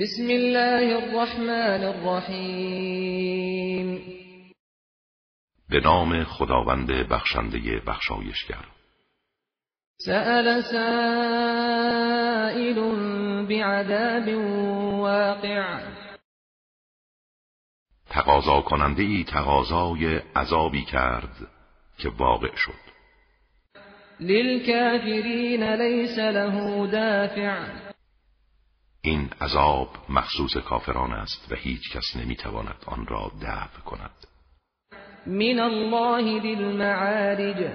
بسم الله الرحمن الرحیم. به نام خداوند بخشنده بخشایشگر. سأل سائل بعذاب واقع. تقاضا کننده ای تقاضای عذابی کرد که واقع شد. للكافرین لیس له دافع. این عذاب مخصوص کافران است و هیچ کس نمی‌تواند آن را دفع کند. من الله ذی المعارج.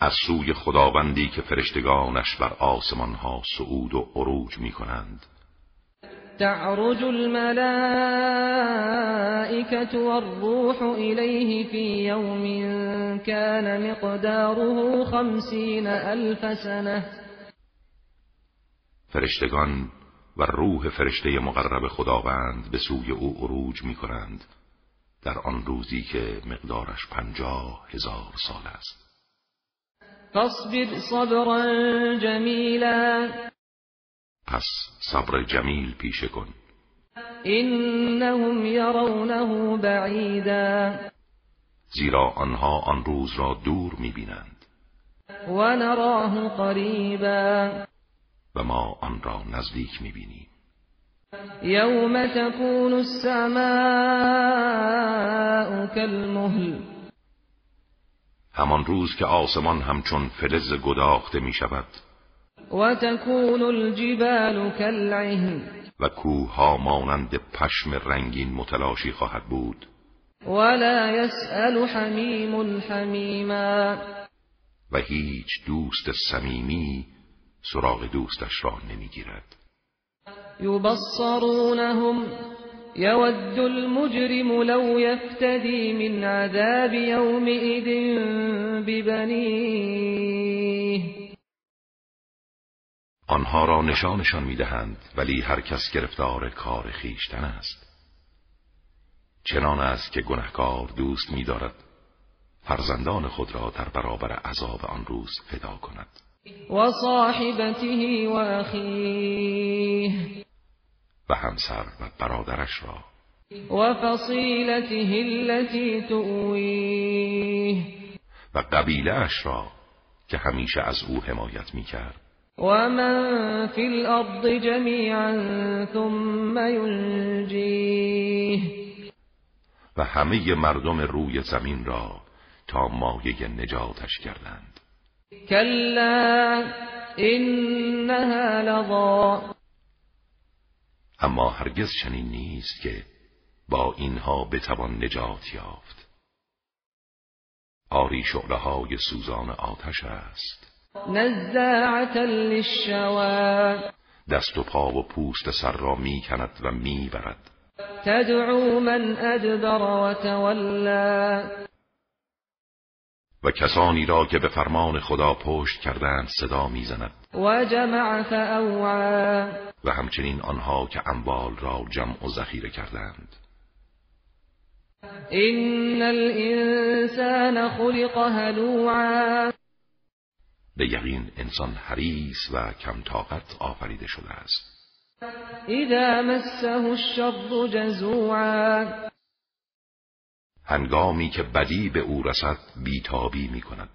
از سوی خداوندی که فرشتگانش بر آسمان ها صعود و عروج می کنند تعرج الملائكة والروح إليه في يوم كان مقداره خمسين ألف سنة. فرشتگان و روح فرشته مقرب خداوند به سوی او عروج می کنند در آن روزی که مقدارش پنجاه هزار سال است. فاصبر صبرا جمیلا. پس صبر جمیل پیشه کن. انهم یرونه بعیدا. زیرا آنها آن روز را دور می‌بینند. و نراه قریبا. و ما آن را نزدیک می‌بینیم. یوم تکون السماء كالمهل همان روز که آسمان همچون فلز گداخته می شود و تکون الجبال كالعهن و کوه ها مانند پشم رنگین متلاشی خواهد بود. ولا يسأل حمیم حمیما. و هیچ دوست صمیمی سراغ دوستش را نمی‌گیرد. یبصرونهم يود المجرم لو يفتدي من عذاب يومئذ ببنيه آنها را نشانشان می‌دهند ولی هر کس گرفتار کار خیشتن است. چنان است که گنهکار دوست می‌دارد فرزندان خود را در برابر عذاب آن روز فدا کند. و صاحبته و اخیه و همسر و برادرش را. و فصیلته التي تؤویه و قبیله اش را که همیشه از او حمایت می‌کرد. و من فی الارض جمیعا ثم ینجیه و همه مردم روی زمین را تا مایه نجاتش کردند کلا انها لظا. اما هرگز چنین نیست که با اینها بتوان نجات یافت. آری شعله های سوزان آتش است. نزاعتا للشوا. دست و پا و پوست سر را می کند و می برد تدعو من ادبر و تولا و کسانی را که به فرمان خدا پشت کردند صدا می‌زند. و جمع و همچنین آنها که اموال را جمع و ذخیره کردند. ان الانسان خلق هلوعا. به یقین انسان حریص و کم طاقت آفریده شده است. اذا مسه الشر جزوعا. هنگامی که بدی به او رسد بیتابی می کند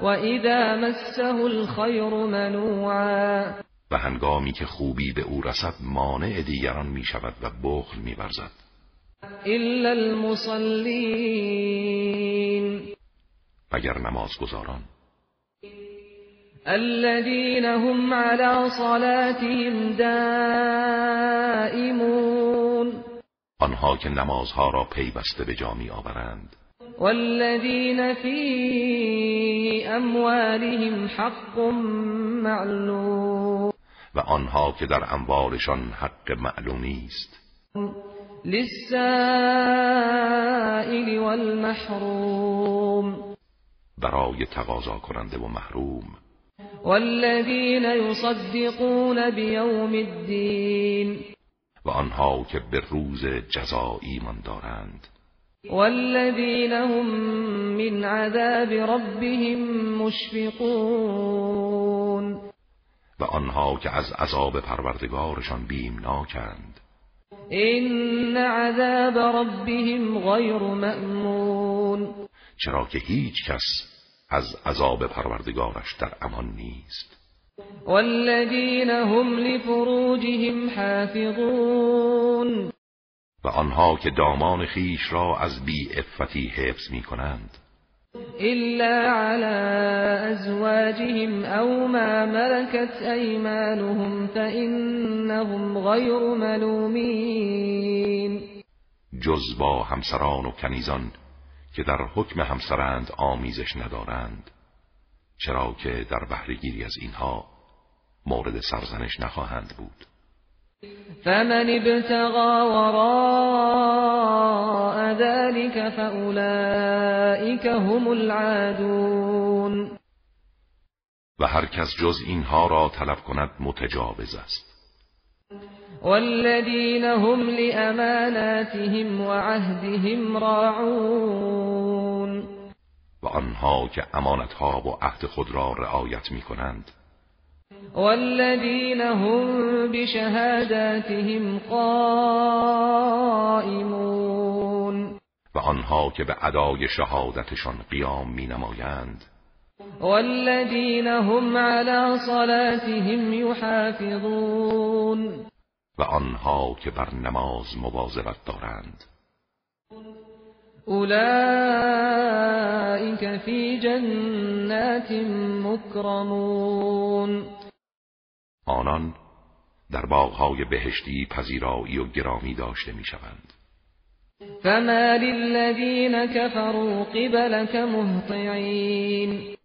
و اذا مسه الخیر منوعا و هنگامی که خوبی به او رسد مانع دیگران می شود و بخل می برزد الا المصلین مگر نمازگزاران الذين هم على صلاتهم دائمون آنها که نمازها را پیوسته به جا می آورند والذين في اموالهم حق معلوم. و آنها که در اموالشان حق معلومی است. للسائل والمحروم. برای تقاضا کننده و محروم. والذين يصدقون بيوم الدين و آنها که به روز جزا ایمان دارند والذين هم من عذاب ربهم مشفقون. و آنها که از عذاب پروردگارشان بیمناکند. این عذاب ربهم غیر مأمون. چرا که هیچ کس از عذاب پروردگارش در امان نیست. والذین هم لفروجهم حافظون. و آنها که دامان خیش را از بی افتی حفظ می کنند إلا على أزواجهم أو ما ملكت أيمانهم فإنهم غير ملومين جز با همسران و کنیزان که در حکم همسرند آمیزش ندارند. چرا که در بهرهگیری از اینها مورد سرزنش نخواهند بود. فمن ابتغى وراء ذلك فأولئك هم العادون. و هر کس جز اینها را طلب کند متجاوز است. والذین هم لأماناتهم وعهدهم راعون. و آنها که امانتها و عهد خود را رعایت می کنند والذین هم بشهاداتهم قائمون. و آنها که به ادای شهادتشان قیام می نمایند والذین هم على صلاتهم یحافظون. و آنها که بر نماز مواظبت دارند. اولئک فی جنات مکرمون آنان در باغهای بهشتی پذیرایی و گرامی داشته می‌شوند. فما للذین كفروا قبلك مهطعین.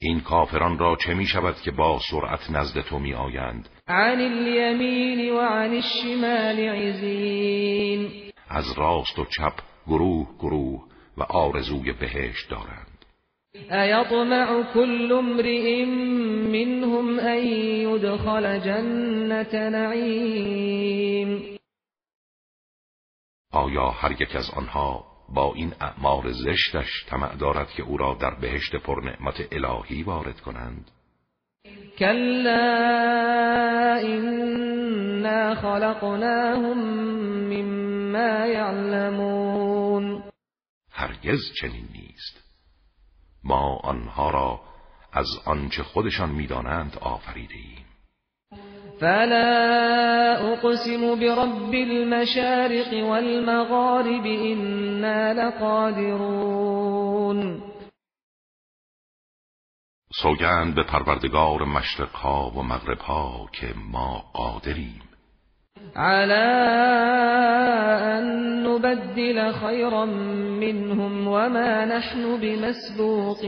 این کافران را چه می شود که با سرعت نزد تو می آیند عن الیمین و عن الشمال عزین. از راست و چپ گروه گروه و آرزوی بهشت دارند. ایطمع کل امرئ منهم ان يدخل جنت نعیم. آیا هر یک از آنها با این اعمال زشتش طمع دارد که او را در بهشت پرنعمت الهی وارد کنند؟ کلا انا خلقناهم مما یعلمون. هرگز چنین نیست. ما آنها را از آنچه خودشان می‌دانند آفریده ایم فلا اقسم برب المشارق والمغارب انا لقادرون. سوگند به پروردگار مشرقها و مغربها که ما قادریم. على ان نبدل خيرا منهم وما نحن بمسبوقين.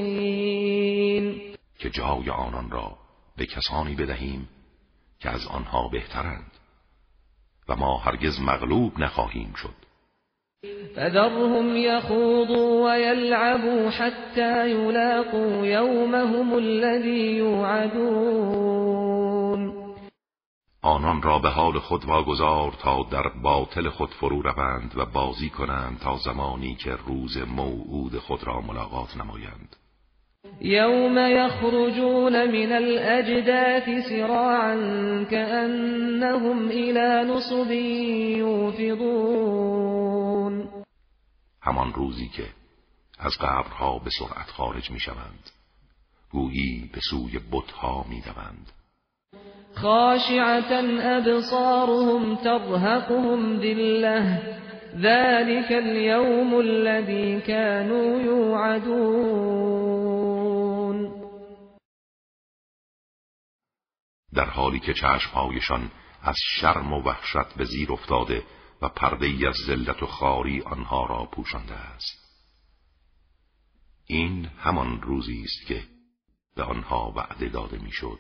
که جای آنان را به کسانی بدهیم که از آنها بهترند و ما هرگز مغلوب نخواهیم شد. فذرهم يخوضوا ويلعبوا حتى يلاقوا يومهم الذي يوعدون آنان را به حال خود واگذار تا در باطل خود فرو روند و بازی کنند تا زمانی که روز موعود خود را ملاقات نمایند. یوم یخرجون من الاجداث سراعا كأنهم الى نصب یوفضون. همان روزی که از قبرها به سرعت خارج می شوند گویی به سوی بتها می دوند خاشعة أبصارهم ترهقهم ذلة. ذلك اليوم الذي كانوا يوعدون. در حالی که چشمهایشان از شرم و وحشت به زیر افتاده و پرده ای از ذلت و خاری آنها را پوشانده است. این همان روزی است که به آنها وعده داده می‌شد.